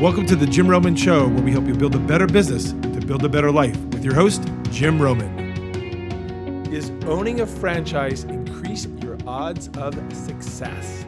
Welcome to the Jim Roman Show, where we help you build a better business to build a better life with your host, Jim Roman. Is owning a franchise increase your odds of success?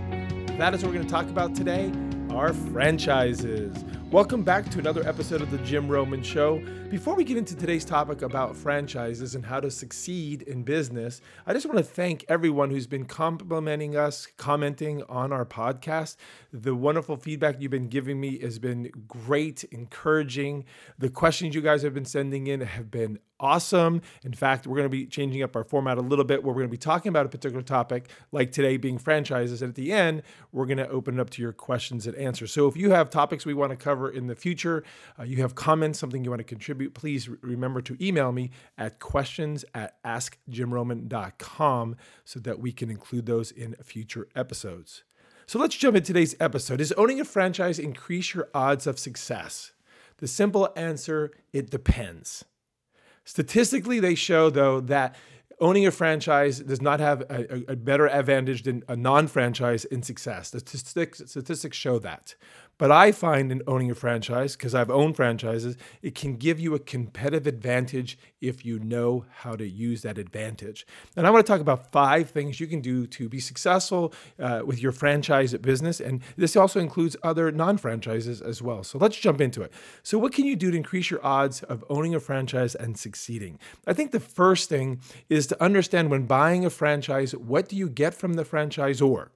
That is what we're going to talk about today our franchises. Welcome back to another episode of the Jim Roman Show. Before we get into today's topic about franchises and how to succeed in business, I just want to thank everyone who's been complimenting us, commenting on our podcast. The wonderful feedback you've been giving me has been great, encouraging. The questions you guys have been sending in have been awesome. In fact, we're going to be changing up our format a little bit where we're going to be talking about a particular topic, like today being franchises. And at the end, we're going to open it up to your questions and answers. So if you have topics we want to cover in the future, uh, you have comments, something you want to contribute, please remember to email me at questions at askjimroman.com so that we can include those in future episodes. So let's jump into today's episode. Does owning a franchise increase your odds of success? The simple answer it depends. Statistically, they show, though, that owning a franchise does not have a, a better advantage than a non franchise in success. Statistics, statistics show that. But I find in owning a franchise, because I've owned franchises, it can give you a competitive advantage if you know how to use that advantage. And I want to talk about five things you can do to be successful uh, with your franchise business. And this also includes other non franchises as well. So let's jump into it. So, what can you do to increase your odds of owning a franchise and succeeding? I think the first thing is to understand when buying a franchise, what do you get from the franchisor?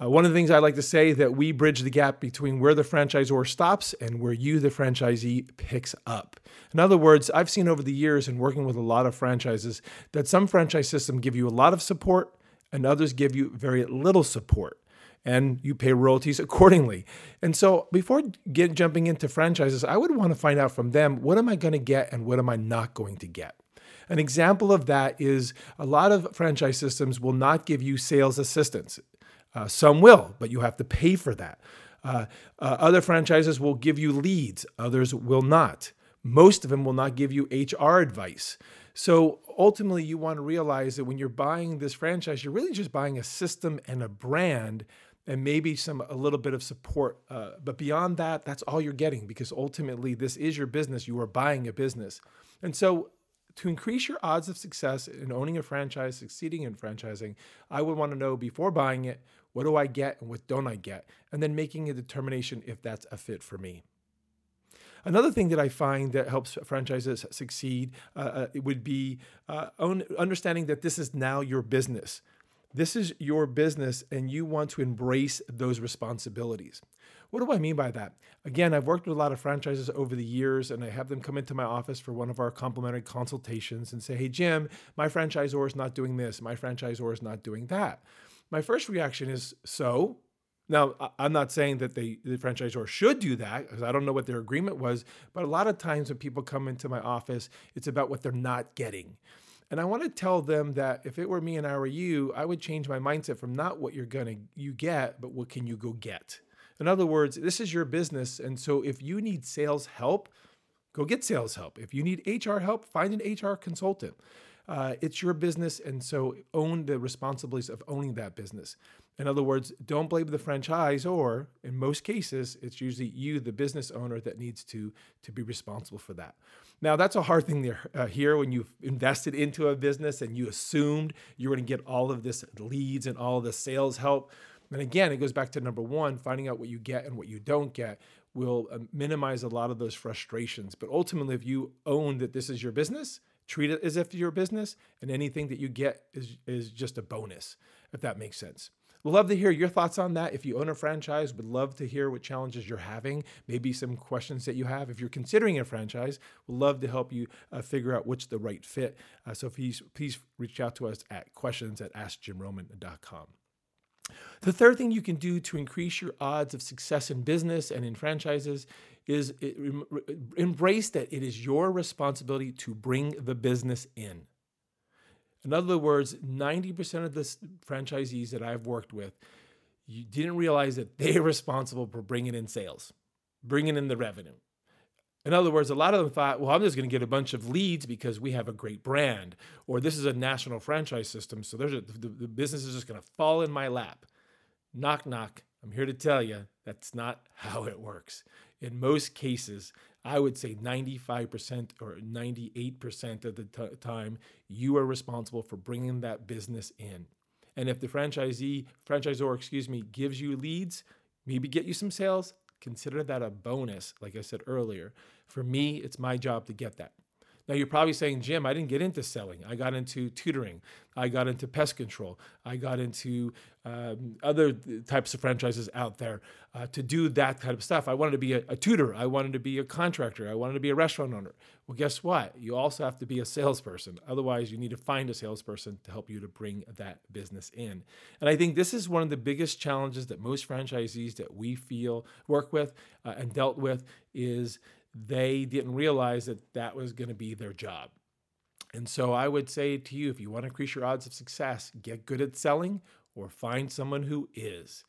Uh, one of the things I like to say that we bridge the gap between where the franchisor stops and where you, the franchisee, picks up. In other words, I've seen over the years in working with a lot of franchises that some franchise systems give you a lot of support and others give you very little support and you pay royalties accordingly. And so before get jumping into franchises, I would want to find out from them what am I going to get and what am I not going to get. An example of that is a lot of franchise systems will not give you sales assistance. Uh, some will, but you have to pay for that. Uh, uh, other franchises will give you leads, others will not. Most of them will not give you HR advice. So ultimately, you want to realize that when you're buying this franchise, you're really just buying a system and a brand and maybe some a little bit of support. Uh, but beyond that, that's all you're getting because ultimately, this is your business. You are buying a business. And so to increase your odds of success in owning a franchise, succeeding in franchising, I would want to know before buying it, what do I get and what don't I get? And then making a determination if that's a fit for me. Another thing that I find that helps franchises succeed uh, uh, would be uh, own, understanding that this is now your business. This is your business, and you want to embrace those responsibilities. What do I mean by that? Again, I've worked with a lot of franchises over the years, and I have them come into my office for one of our complimentary consultations and say, Hey, Jim, my franchisor is not doing this, my franchisor is not doing that. My first reaction is, So? Now, I'm not saying that they, the franchisor should do that because I don't know what their agreement was, but a lot of times when people come into my office, it's about what they're not getting. And I want to tell them that if it were me and I were you, I would change my mindset from not what you're gonna you get, but what can you go get. In other words, this is your business. And so if you need sales help, go get sales help. If you need HR help, find an HR consultant. Uh, it's your business. And so own the responsibilities of owning that business. In other words, don't blame the franchise, or In most cases, it's usually you, the business owner, that needs to, to be responsible for that. Now, that's a hard thing to uh, hear when you've invested into a business and you assumed you're going to get all of this leads and all of the sales help. And again, it goes back to number one finding out what you get and what you don't get will uh, minimize a lot of those frustrations. But ultimately, if you own that this is your business, treat it as if it's your business, and anything that you get is, is just a bonus, if that makes sense. We'd love to hear your thoughts on that. If you own a franchise, would love to hear what challenges you're having, maybe some questions that you have. If you're considering a franchise, we'd love to help you uh, figure out which the right fit. Uh, so please, please reach out to us at questions at askjimroman.com. The third thing you can do to increase your odds of success in business and in franchises is embrace that it is your responsibility to bring the business in. In other words, 90% of the franchisees that I've worked with, you didn't realize that they're responsible for bringing in sales, bringing in the revenue. In other words, a lot of them thought, well, I'm just going to get a bunch of leads because we have a great brand, or this is a national franchise system, so there's a, the, the business is just going to fall in my lap. Knock, knock. I'm here to tell you that's not how it works. In most cases, I would say 95% or 98% of the t- time, you are responsible for bringing that business in. And if the franchisee, franchisor, excuse me, gives you leads, maybe get you some sales, consider that a bonus, like I said earlier. For me, it's my job to get that. Now, you're probably saying, Jim, I didn't get into selling. I got into tutoring. I got into pest control. I got into um, other types of franchises out there uh, to do that kind of stuff. I wanted to be a, a, tutor. I wanted to be a contractor. I wanted to be a restaurant owner. Well, guess what? You also have to be a salesperson. Otherwise, you need to find a salesperson to help you to bring that business in. And I think this is one of the biggest challenges that most franchisees that we feel work with uh, and dealt with is they didn't realize that that was going to be their job. And so I would say to you if you want to increase your odds of success, get good at selling or find someone who is.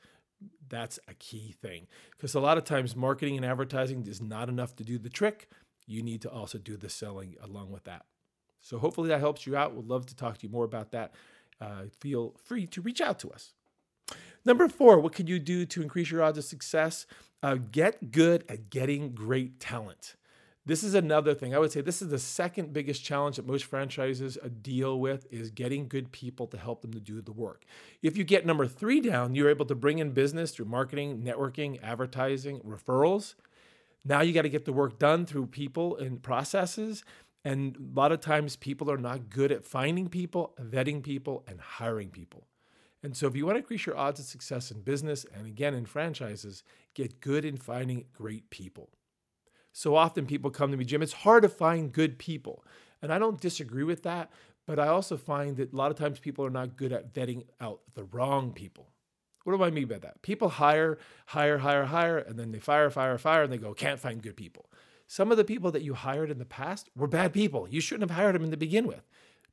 That's a key thing. Because a lot of times marketing and advertising is not enough to do the trick. You need to also do the selling along with that. So hopefully that helps you out. We'd love to talk to you more about that. Uh, feel free to reach out to us. Number four, what can you do to increase your odds of success? Uh, get good at getting great talent. This is another thing. I would say this is the second biggest challenge that most franchises uh, deal with is getting good people to help them to do the work. If you get number three down, you're able to bring in business through marketing, networking, advertising, referrals. Now you got to get the work done through people and processes. And a lot of times people are not good at finding people, vetting people, and hiring people. And so, if you want to increase your odds of success in business and again in franchises, get good in finding great people. So often people come to me, Jim, it's hard to find good people. And I don't disagree with that, but I also find that a lot of times people are not good at vetting out the wrong people. What do I mean by that? People hire, hire, hire, hire, and then they fire, fire, fire, and they go, can't find good people. Some of the people that you hired in the past were bad people. You shouldn't have hired them in the begin with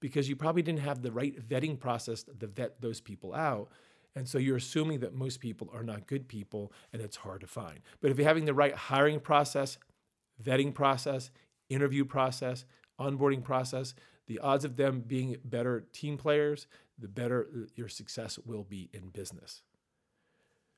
because you probably didn't have the right vetting process to vet those people out. And so you're assuming that most people are not good people and it's hard to find. But if you're having the right hiring process, vetting process, interview process, onboarding process, the odds of them being better team players, the better your success will be in business.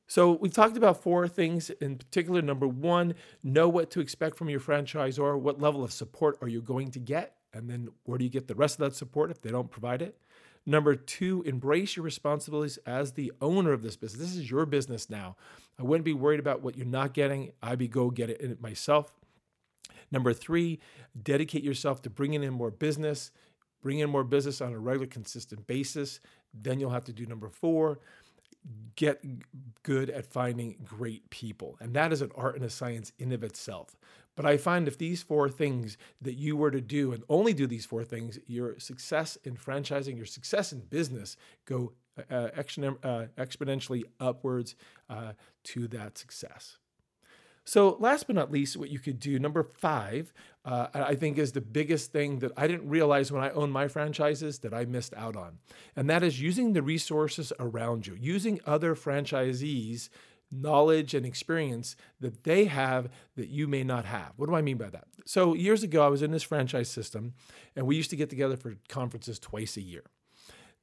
So we've talked about four things in particular. Number one, know what to expect from your franchisor. What level of support are you going to get? And then where do you get the rest of that support if they don't provide it? Number two, embrace your responsibilities as the owner of this business. This is your business now. I wouldn't be worried about what you're not getting. I'd be go get it myself. Number three, dedicate yourself to bringing in more business. Bring in more business on a regular, consistent basis. Then you'll have to do number four, get good at finding great people. And that is an art and a science in of itself. But I find if these four things that you were to do and only do these four things, your success in franchising, your success in business go uh, uh, exponentially upwards uh, to that success. So, last but not least, what you could do, number five, uh, I think is the biggest thing that I didn't realize when I owned my franchises that I missed out on. And that is using the resources around you, using other franchisees knowledge and experience that they have that you may not have. What do I mean by that? So, years ago, I was in this franchise system, and we used to get together for conferences twice a year.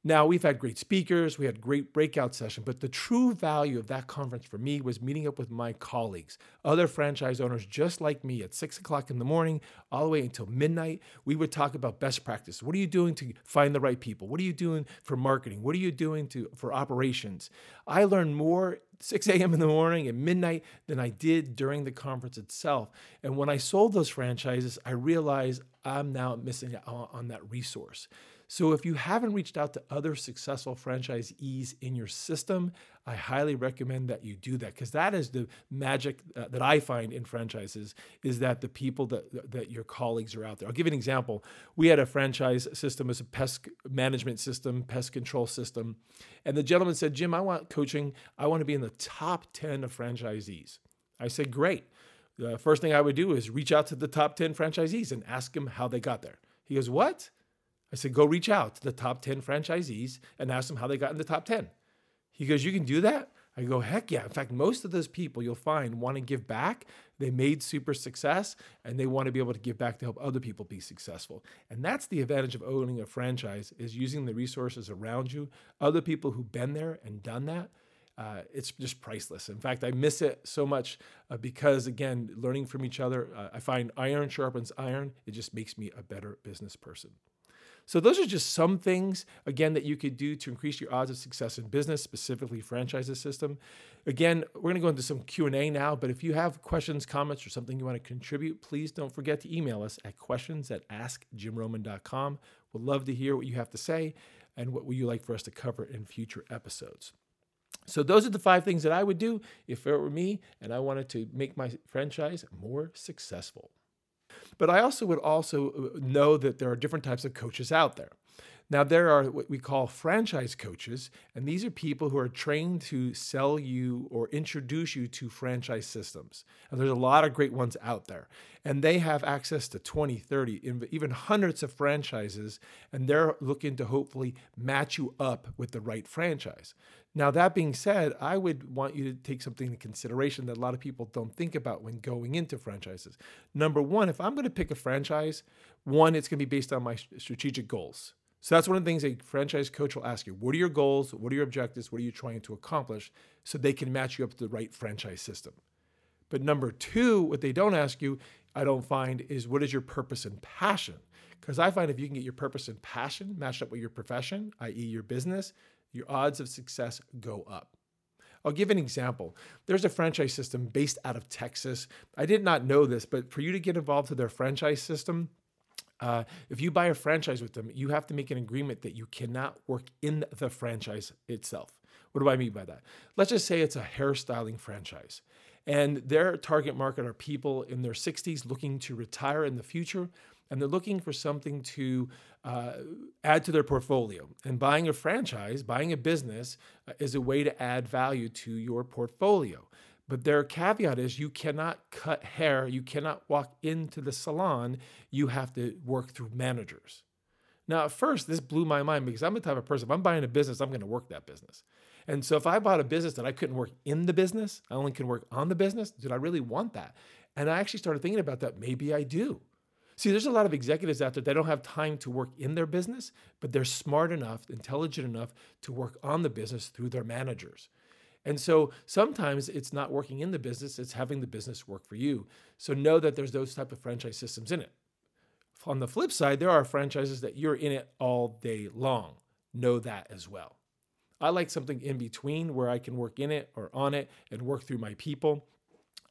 Now, we've had great speakers, we had great breakout session, but the true value of that conference for me was meeting up with my colleagues, other franchise owners just like me at six o'clock in the morning, all the way until midnight. We would talk about best practice. What are you doing to find the right people? What are you doing for marketing? What are you doing to for operations? I learned more 6 a.m. in the morning and midnight than I did during the conference itself. And when I sold those franchises, I realized I'm now missing out on that resource. So if you haven't reached out to other successful franchisees in your system, I highly recommend that you do that because that is the magic uh, that I find in franchises is that the people that that your colleagues are out there. I'll give you an example. We had a franchise system as a pest management system, pest control system, and the gentleman said, "Jim, I want coaching. I want to be in the top 10 of franchisees." I said, "Great." The first thing I would do is reach out to the top 10 franchisees and ask them how they got there. He goes, What? I said, go reach out to the top 10 franchisees and ask them how they got in the top 10. He goes, You can do that? I go, Heck yeah. In fact, most of those people you'll find want to give back. They made super success and they want to be able to give back to help other people be successful. And that's the advantage of owning a franchise is using the resources around you, other people who've been there and done that. uh, it's just priceless. In fact, I miss it so much uh, because, again, learning from each other, uh, I find iron sharpens iron. It just makes me a better business person. So those are just some things again that you could do to increase your odds of success in business, specifically franchises system. Again, we're going to go into some Q&A now, but if you have questions, comments or something you want to contribute, please don't forget to email us at questions at askjimroman.com. We'd love to hear what you have to say and what would you like for us to cover in future episodes. So those are the five things that I would do if it were me and I wanted to make my franchise more successful. But I also would also uh, know that there are different types of coaches out there. Now, there are what we call franchise coaches, and these are people who are trained to sell you or introduce you to franchise systems. And there's a lot of great ones out there. And they have access to 20, 30, even hundreds of franchises, and they're looking to hopefully match you up with the right franchise. Now, that being said, I would want you to take something into consideration that a lot of people don't think about when going into franchises. Number one, if I'm going to pick a franchise, one, it's going to be based on my strategic goals. So that's one of the things a franchise coach will ask you. What are your goals? What are your objectives? What are you trying to accomplish? So they can match you up to the right franchise system. But number two, what they don't ask you, I don't find, is what is your purpose and passion? Because I find if you can get your purpose and passion matched up with your profession, i.e., your business, your odds of success go up. I'll give an example. There's a franchise system based out of Texas. I did not know this, but for you to get involved with their franchise system, uh, if you buy a franchise with them, you have to make an agreement that you cannot work in the franchise itself. What do I mean by that? Let's just say it's a hairstyling franchise, and their target market are people in their 60s looking to retire in the future, and they're looking for something to uh, add to their portfolio. And buying a franchise, buying a business, uh, is a way to add value to your portfolio. But their caveat is you cannot cut hair, you cannot walk into the salon, you have to work through managers. Now, at first, this blew my mind because I'm the type of person, if I'm buying a business, I'm going to work that business. And so if I bought a business that I couldn't work in the business, I only can work on the business, did I really want that? And I actually started thinking about that. Maybe I do. See, there's a lot of executives out there that don't have time to work in their business, but they're smart enough, intelligent enough to work on the business through their managers. And so sometimes it's not working in the business, it's having the business work for you. So know that there's those type of franchise systems in it. On the flip side, there are franchises that you're in it all day long. Know that as well. I like something in between where I can work in it or on it and work through my people.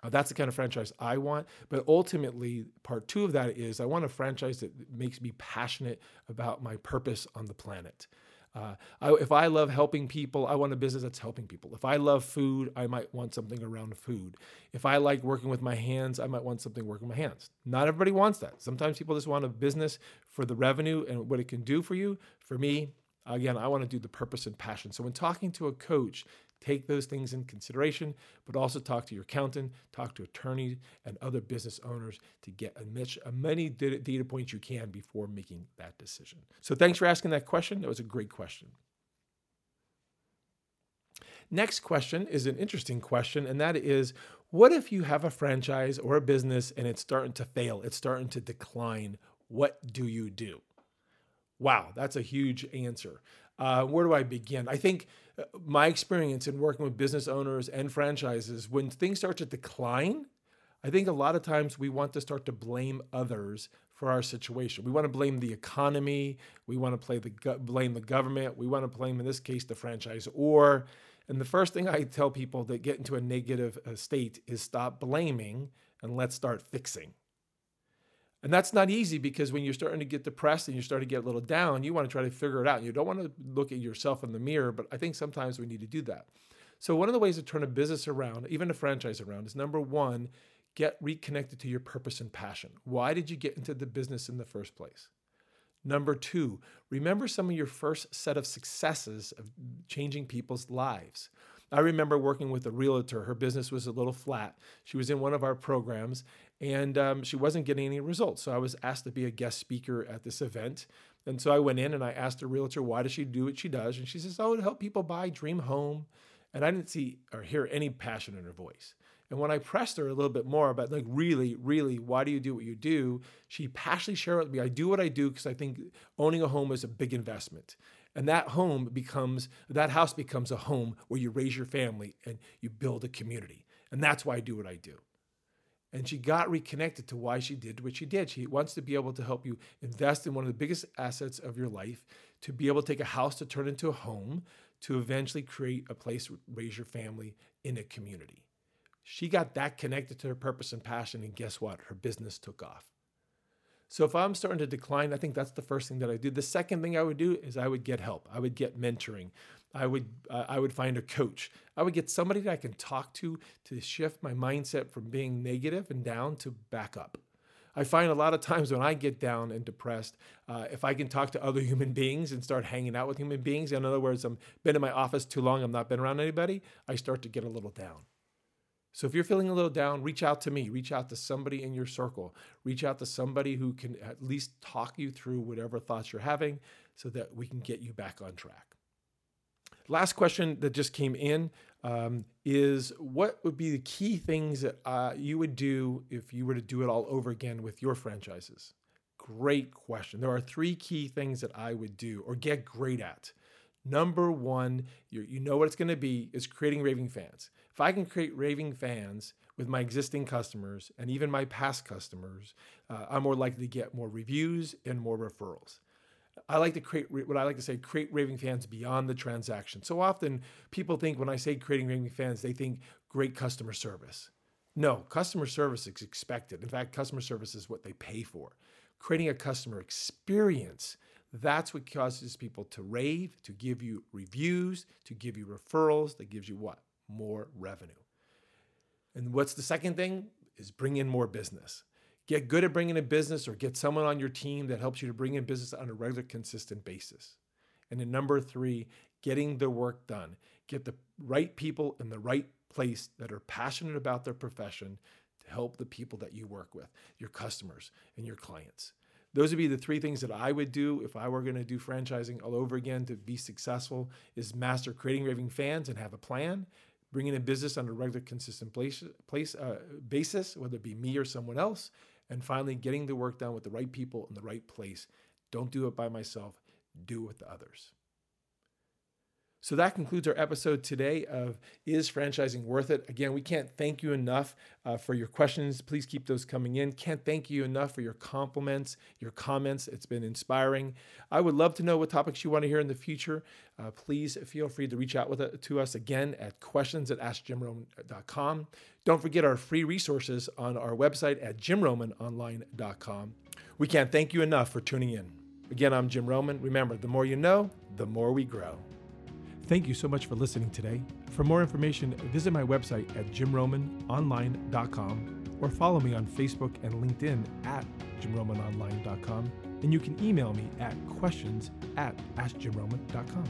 Uh, that's the kind of franchise I want. But ultimately, part two of that is I want a franchise that makes me passionate about my purpose on the planet. Uh, I, if I love helping people, I want a business that's helping people. If I love food, I might want something around food. If I like working with my hands, I might want something working with my hands. Not everybody wants that. Sometimes people just want a business for the revenue and what it can do for you. For me, again, I want to do the purpose and passion. So when talking to a coach, Take those things in consideration, but also talk to your accountant, talk to attorneys and other business owners to get as much, many data points you can before making that decision. So thanks for asking that question. That was a great question. Next question is an interesting question, and that is what if you have a franchise or a business and it's starting to fail, it's starting to decline? What do you do? Wow, that's a huge answer. Uh, where do I begin? I think my experience in working with business owners and franchises, when things start to decline, I think a lot of times we want to start to blame others for our situation. We want to blame the economy. We want to play the blame the government. We want to blame, in this case, the franchise. Or, and the first thing I tell people that get into a negative uh, state is stop blaming and let's start fixing. And that's not easy because when you're starting to get depressed and you're starting to get a little down, you want to try to figure it out. You don't want to look at yourself in the mirror, but I think sometimes we need to do that. So, one of the ways to turn a business around, even a franchise around, is number one, get reconnected to your purpose and passion. Why did you get into the business in the first place? Number two, remember some of your first set of successes of changing people's lives. I remember working with a realtor. Her business was a little flat. She was in one of our programs and um, she wasn't getting any results. So I was asked to be a guest speaker at this event. And so I went in and I asked the realtor, why does she do what she does? And she says, oh, to help people buy dream home. And I didn't see or hear any passion in her voice. And when I pressed her a little bit more about, like, really, really, why do you do what you do? She passionately shared with me, I do what I do because I think owning a home is a big investment. And that home becomes, that house becomes a home where you raise your family and you build a community. And that's why I do what I do. And she got reconnected to why she did what she did. She wants to be able to help you invest in one of the biggest assets of your life, to be able to take a house to turn into a home, to eventually create a place to raise your family in a community. She got that connected to her purpose and passion, and guess what? Her business took off. So if I'm starting to decline, I think that's the first thing that I do. The second thing I would do is I would get help. I would get mentoring. I would uh, I would find a coach. I would get somebody that I can talk to to shift my mindset from being negative and down to back up. I find a lot of times when I get down and depressed, uh, if I can talk to other human beings and start hanging out with human beings, in other words, I'm been in my office too long, I'm not been around anybody, I start to get a little down. So if you're feeling a little down, reach out to me, reach out to somebody in your circle, reach out to somebody who can at least talk you through whatever thoughts you're having so that we can get you back on track. Last question that just came in um, is what would be the key things that uh, you would do if you were to do it all over again with your franchises? Great question. There are three key things that I would do or get great at. Number one, you know what it's going to be is creating raving fans. If I can create raving fans with my existing customers and even my past customers, uh, I'm more likely to get more reviews and more referrals. I like to create what I like to say create raving fans beyond the transaction. So often people think when I say creating raving fans, they think great customer service. No, customer service is expected. In fact, customer service is what they pay for. Creating a customer experience that's what causes people to rave, to give you reviews, to give you referrals. That gives you what? More revenue. And what's the second thing? Is bring in more business. Get good at bringing in business or get someone on your team that helps you to bring in business on a regular, consistent basis. And then number three, getting the work done. Get the right people in the right place that are passionate about their profession to help the people that you work with, your customers and your clients those would be the three things that I would do if I were going to do franchising all over again to be successful is master creating raving fans and have a plan, bringing in business on a regular, consistent place, place uh, basis, whether it be me or someone else, and finally getting the work done with the right people in the right place. Don't do it by myself, do it with the others. So that concludes our episode today of Is Franchising Worth It? Again, we can't thank you enough uh, for your questions. Please keep those coming in. Can't thank you enough for your compliments, your comments. It's been inspiring. I would love to know what topics you want to hear in the future. Uh, please feel free to reach out with, uh, to us again at questions at askjimroman.com. Don't forget our free resources on our website at jimromanonline.com. We can't thank you enough for tuning in. Again, I'm Jim Roman. Remember, the more you know, the more we grow. Thank you so much for listening today. For more information, visit my website at jimromanonline.com or follow me on Facebook and LinkedIn at jimromanonline.com. And you can email me at questions at askjimroman.com.